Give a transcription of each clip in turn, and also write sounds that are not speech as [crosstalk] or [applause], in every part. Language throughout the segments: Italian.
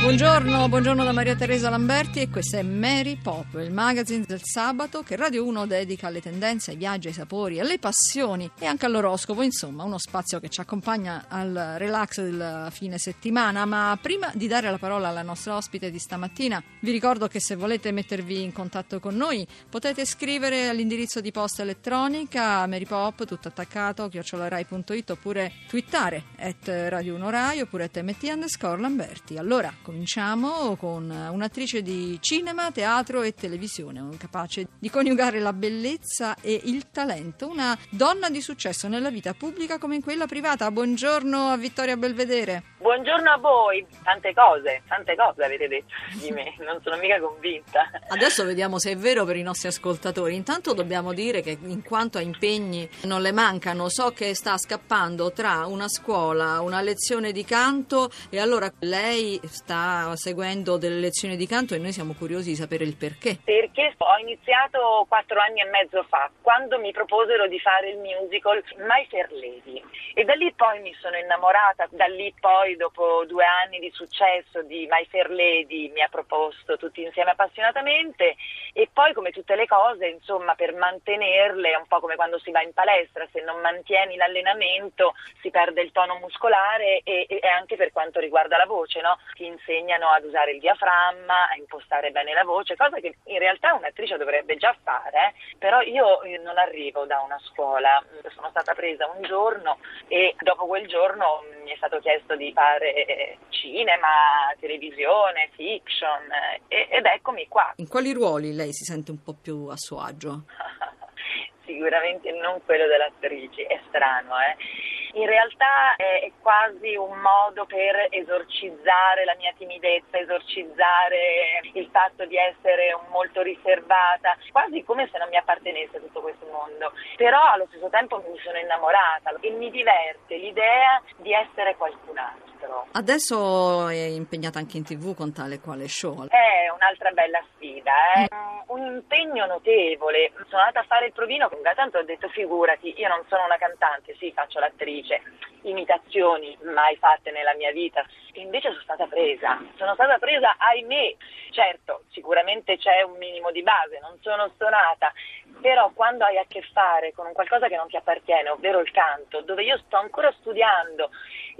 Buongiorno, buongiorno da Maria Teresa Lamberti e questo è Mary Pop, il magazine del sabato che Radio 1 dedica alle tendenze, ai viaggi, ai sapori, alle passioni e anche all'oroscopo, insomma uno spazio che ci accompagna al relax del fine settimana. Ma prima di dare la parola alla nostra ospite di stamattina, vi ricordo che se volete mettervi in contatto con noi potete scrivere all'indirizzo di posta elettronica marypop, tutto attaccato, chiocciolarai.it oppure twittare at Radio 1 Rai oppure at mt underscore Lamberti. Allora, cominciamo con un'attrice di cinema, teatro e televisione, capace di coniugare la bellezza e il talento, una donna di successo nella vita pubblica come in quella privata. Buongiorno a Vittoria Belvedere. Buongiorno a voi, tante cose, tante cose avete detto di me, [laughs] non sono mica convinta. Adesso vediamo se è vero per i nostri ascoltatori. Intanto dobbiamo dire che in quanto a impegni non le mancano, so che sta scappando tra una scuola, una lezione di canto e allora lei sta seguendo delle lezioni di canto e noi siamo curiosi di sapere il perché. Perché ho iniziato quattro anni e mezzo fa, quando mi proposero di fare il musical My Fair Lady. E da lì poi mi sono innamorata, da lì poi dopo due anni di successo di My Fair Lady mi ha proposto tutti insieme appassionatamente e poi come tutte le cose, insomma, per mantenerle è un po' come quando si va in palestra, se non mantieni l'allenamento si perde il tono muscolare e, e anche per quanto riguarda la voce, no? Ti insegnano ad usare il diaframma, a impostare bene la voce, cosa che in realtà un'attrice dovrebbe già fare, eh? però io non arrivo da una scuola, sono stata presa un giorno e dopo quel giorno mi è stato chiesto di fare cinema, televisione, fiction e, ed eccomi qua. In quali ruoli lei si sente un po' più a suo agio? [laughs] Sicuramente non quello dell'attrice, è strano, eh? In realtà è quasi un modo per esorcizzare la mia timidezza, esorcizzare il fatto di essere molto riservata, quasi come se non mi appartenesse tutto questo mondo. Però allo stesso tempo mi sono innamorata e mi diverte l'idea di essere qualcun altro. Adesso è impegnata anche in tv con tale quale show. È un'altra bella sfida, eh? un impegno notevole. Sono andata a fare il provino, tanto ho detto figurati, io non sono una cantante, sì faccio l'attrice, imitazioni mai fatte nella mia vita, e invece sono stata presa, sono stata presa ahimè, certo sicuramente c'è un minimo di base, non sono stonata, però quando hai a che fare con un qualcosa che non ti appartiene, ovvero il canto, dove io sto ancora studiando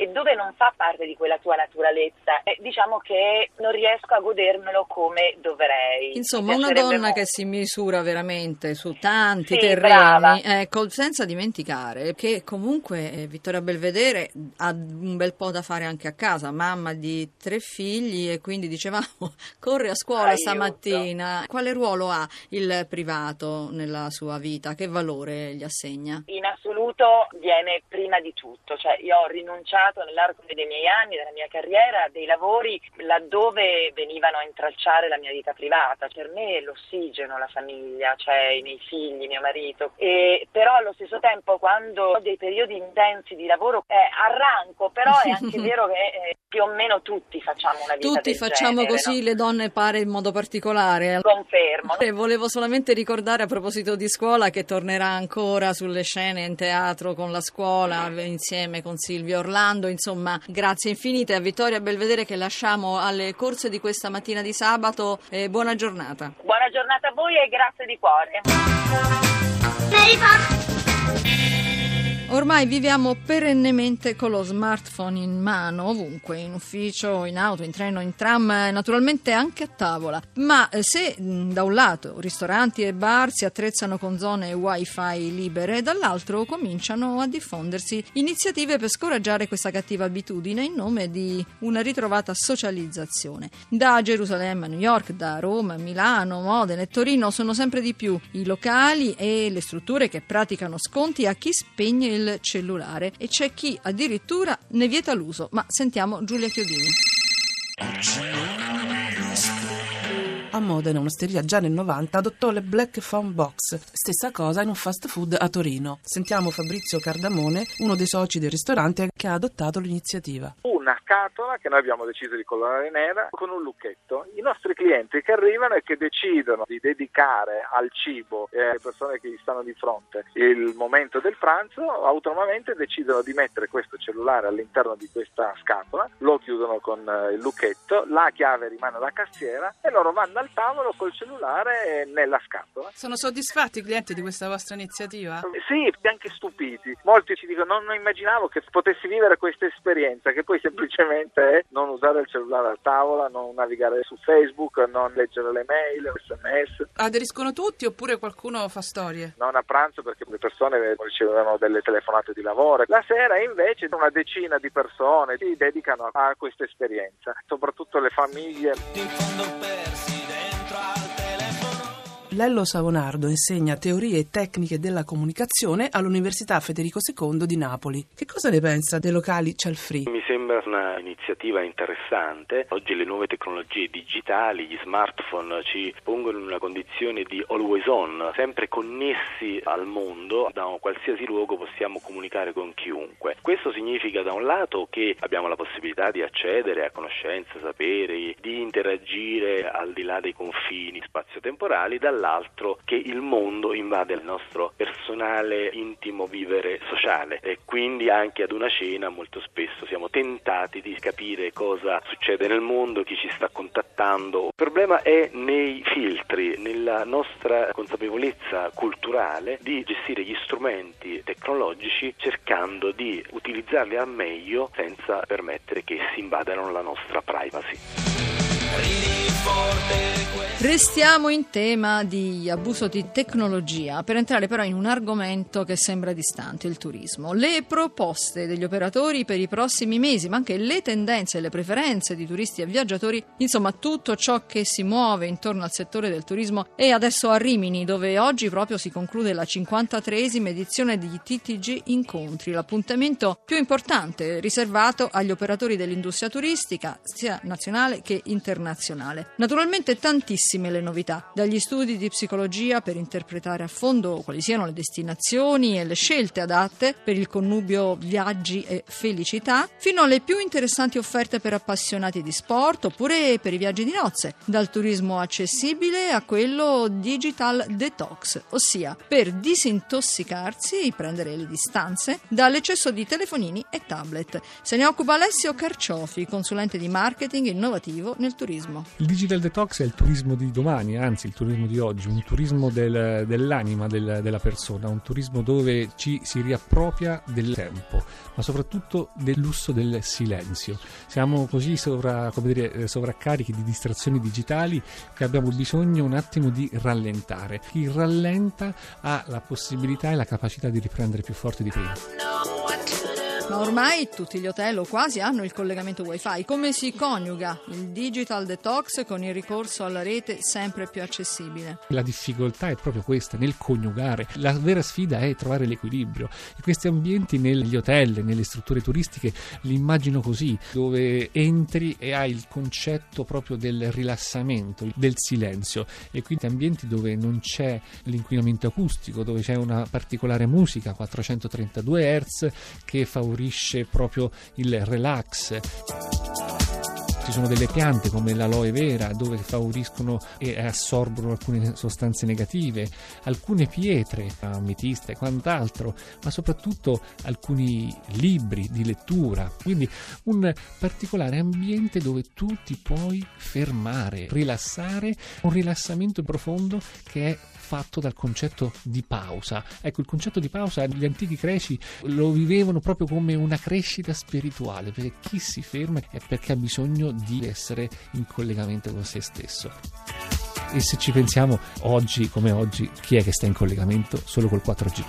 e dove non fa parte di quella tua naturalezza, eh, diciamo che non riesco a godermelo come dovrei. Insomma, una donna molto. che si misura veramente su tanti sì, terreni, ecco, senza dimenticare che comunque eh, Vittoria Belvedere ha un bel po' da fare anche a casa, mamma di tre figli e quindi dicevamo [laughs] corre a scuola Aiuto. stamattina. Quale ruolo ha il privato nella sua vita? Che valore gli assegna? In assoluto viene prima di tutto, cioè io ho rinunciato nell'arco dei miei anni, della mia carriera, dei lavori laddove venivano a intralciare la mia vita privata. Per me l'ossigeno, la famiglia, cioè i miei figli, mio marito. E, però allo stesso tempo quando ho dei periodi intensi di lavoro eh, arranco, però è anche [laughs] vero che eh, più o meno tutti facciamo una vita Tutti facciamo genere, così, no? le donne pare in modo particolare. Confermo. E volevo solamente ricordare a proposito di scuola che tornerà ancora sulle scene in teatro con la scuola insieme con Silvia Orlando. Insomma, grazie infinite a Vittoria Belvedere che lasciamo alle corse di questa mattina di sabato. E buona giornata. Buona giornata a voi e grazie di cuore. Ormai viviamo perennemente con lo smartphone in mano, ovunque, in ufficio, in auto, in treno, in tram, naturalmente anche a tavola. Ma eh, se da un lato ristoranti e bar si attrezzano con zone wifi libere, dall'altro cominciano a diffondersi iniziative per scoraggiare questa cattiva abitudine in nome di una ritrovata socializzazione. Da Gerusalemme a New York, da Roma a Milano, Modena e Torino sono sempre di più i locali e le strutture che praticano sconti a chi spegne il cellulare e c'è chi addirittura ne vieta l'uso. Ma sentiamo Giulia Chiodini. Modena, un'osteria già nel 90 adottò le Black Phone Box. Stessa cosa in un fast food a Torino. Sentiamo Fabrizio Cardamone, uno dei soci del ristorante che ha adottato l'iniziativa. Una scatola che noi abbiamo deciso di colorare nera con un lucchetto. I nostri clienti che arrivano e che decidono di dedicare al cibo e alle persone che gli stanno di fronte il momento del pranzo, autonomamente decidono di mettere questo cellulare all'interno di questa scatola, lo chiudono con eh, il lucchetto, la chiave rimane alla cassiera e loro vanno al tavolo col cellulare nella scatola. Sono soddisfatti i clienti di questa vostra iniziativa? Sì, anche stupiti. Molti ci dicono non, non immaginavo che potessi vivere questa esperienza, che poi semplicemente è non usare il cellulare a tavola, non navigare su Facebook, non leggere le mail, sms. Aderiscono tutti oppure qualcuno fa storie? Non a pranzo perché le persone ricevono delle telefonate di lavoro. La sera invece una decina di persone si dedicano a questa esperienza, soprattutto le famiglie. in fondo persi. Lello Savonardo insegna teorie e tecniche della comunicazione all'Università Federico II di Napoli. Che cosa ne pensa dei locali Cell Free? Mi sembra un'iniziativa interessante. Oggi le nuove tecnologie digitali, gli smartphone ci pongono in una condizione di always on, sempre connessi al mondo, da qualsiasi luogo possiamo comunicare con chiunque. Questo significa da un lato che abbiamo la possibilità di accedere a conoscenze, saperi, di interagire al di là dei confini spazio-temporali, dall'altro che il mondo invade il nostro personale, intimo vivere sociale e quindi anche ad una cena molto spesso siamo tentati di capire cosa succede nel mondo, chi ci sta contattando. Il problema è nei filtri, nella nostra consapevolezza culturale di gestire gli strumenti tecnologici cercando di utilizzarli al meglio senza permettere che si invadano la nostra privacy. Restiamo in tema di abuso di tecnologia per entrare però in un argomento che sembra distante, il turismo. Le proposte degli operatori per i prossimi mesi, ma anche le tendenze e le preferenze di turisti e viaggiatori, insomma tutto ciò che si muove intorno al settore del turismo è adesso a Rimini, dove oggi proprio si conclude la 53esima edizione di TTG Incontri, l'appuntamento più importante riservato agli operatori dell'industria turistica, sia nazionale che internazionale. Naturalmente tantissime le novità, dagli studi di psicologia per interpretare a fondo quali siano le destinazioni e le scelte adatte per il connubio viaggi e felicità, fino alle più interessanti offerte per appassionati di sport oppure per i viaggi di nozze, dal turismo accessibile a quello digital detox, ossia per disintossicarsi, prendere le distanze dall'eccesso di telefonini e tablet. Se ne occupa Alessio Carciofi, consulente di marketing innovativo nel turismo. Il digital detox è il turismo di domani, anzi il turismo di oggi, un turismo del- dell'anima del- della persona, un turismo dove ci si riappropria del tempo, ma soprattutto del lusso del silenzio. Siamo così sovra- dire, eh, sovraccarichi di distrazioni digitali che abbiamo bisogno un attimo di rallentare. Chi rallenta ha la possibilità e la capacità di riprendere più forte di prima. Ma ormai tutti gli hotel o quasi hanno il collegamento wifi. Come si coniuga il digital detox con il ricorso alla rete sempre più accessibile? La difficoltà è proprio questa, nel coniugare. La vera sfida è trovare l'equilibrio. E questi ambienti negli hotel, nelle strutture turistiche, li immagino così, dove entri e hai il concetto proprio del rilassamento, del silenzio. E quindi ambienti dove non c'è l'inquinamento acustico, dove c'è una particolare musica, 432 Hz, che favorisce proprio il relax. Ci sono delle piante come l'aloe vera dove favoriscono e assorbono alcune sostanze negative, alcune pietre, ametista e quant'altro, ma soprattutto alcuni libri di lettura. Quindi un particolare ambiente dove tu ti puoi fermare, rilassare, un rilassamento profondo che è fatto dal concetto di pausa. Ecco, il concetto di pausa gli antichi greci lo vivevano proprio come una crescita spirituale, perché chi si ferma è perché ha bisogno di essere in collegamento con se stesso. E se ci pensiamo, oggi come oggi, chi è che sta in collegamento solo col 4G?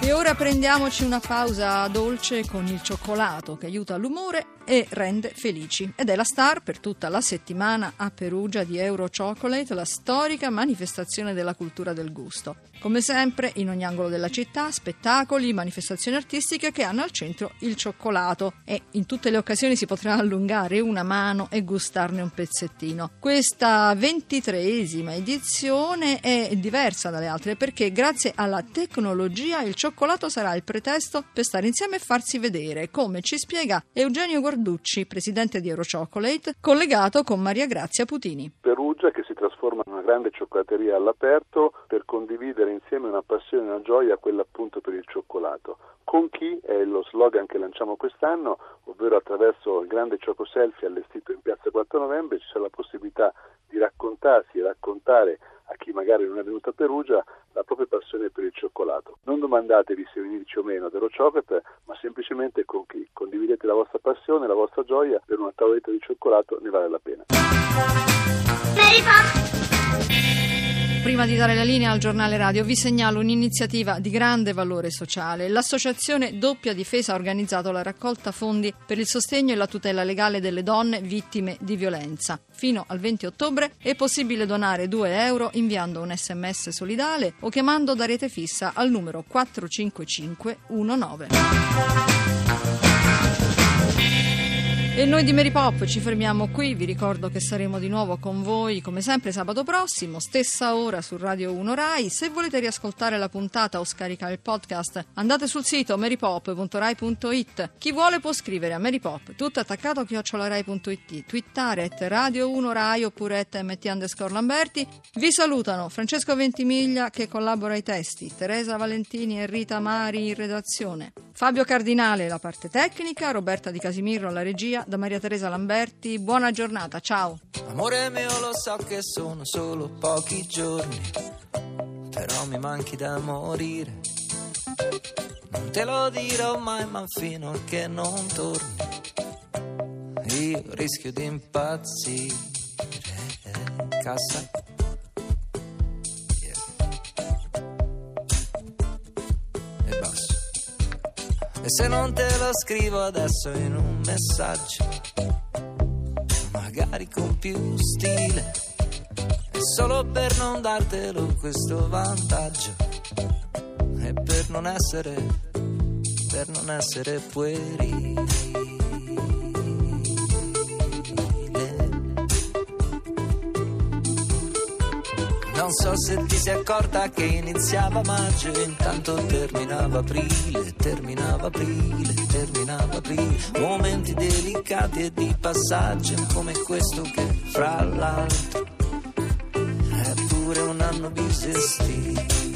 E ora prendiamoci una pausa dolce con il cioccolato che aiuta l'umore e rende felici. Ed è la star per tutta la settimana a Perugia di Euro Chocolate, la storica manifestazione della cultura del gusto. Come sempre, in ogni angolo della città, spettacoli, manifestazioni artistiche che hanno al centro il cioccolato e in tutte le occasioni si potrà allungare una mano e gustarne un pezzettino. Questa ventitreesima edizione è diversa dalle altre perché grazie alla tecnologia il cioccolato sarà il pretesto per stare insieme e farsi vedere, come ci spiega Eugenio Guarducci, presidente di Eurochocolate, collegato con Maria Grazia Putini. Perugia che trasforma in una grande cioccolateria all'aperto per condividere insieme una passione e una gioia, quella appunto per il cioccolato. Con chi è lo slogan che lanciamo quest'anno, ovvero attraverso il grande Cioco Selfie allestito in piazza 4 novembre ci sarà la possibilità di raccontarsi e raccontare a chi magari non è venuto a Perugia la propria passione per il cioccolato. Non domandatevi se venirci o meno ad Eurochocolate, ma semplicemente con chi. Condividete la vostra passione, la vostra gioia per una tavoletta di cioccolato, ne vale la pena. Prima di dare la linea al giornale radio vi segnalo un'iniziativa di grande valore sociale. L'associazione Doppia Difesa ha organizzato la raccolta fondi per il sostegno e la tutela legale delle donne vittime di violenza. Fino al 20 ottobre è possibile donare 2 euro inviando un sms solidale o chiamando da rete fissa al numero 45519. E noi di Mary Pop ci fermiamo qui, vi ricordo che saremo di nuovo con voi come sempre sabato prossimo, stessa ora su Radio 1 Rai. Se volete riascoltare la puntata o scaricare il podcast andate sul sito marypop.rai.it. Chi vuole può scrivere a marypop, tutto attaccato a chiocciolarai.it, twittare at Radio 1 Rai oppure at mt underscore Lamberti. Vi salutano Francesco Ventimiglia che collabora ai testi, Teresa Valentini e Rita Mari in redazione, Fabio Cardinale la parte tecnica, Roberta Di Casimiro alla regia, da Maria Teresa Lamberti. Buona giornata, ciao. Amore mio lo so che sono solo pochi giorni, però mi manchi da morire. Non te lo dirò mai, ma fino a che non torni, io rischio di impazzire. Cassa. E se non te lo scrivo adesso in un messaggio, magari con più stile, solo per non dartelo questo vantaggio, e per non essere, per non essere puerile. Non so se ti sei accorta che iniziava maggio intanto terminava aprile, terminava aprile, terminava aprile. Momenti delicati e di passaggio come questo che fra l'altro è pure un anno bisestile.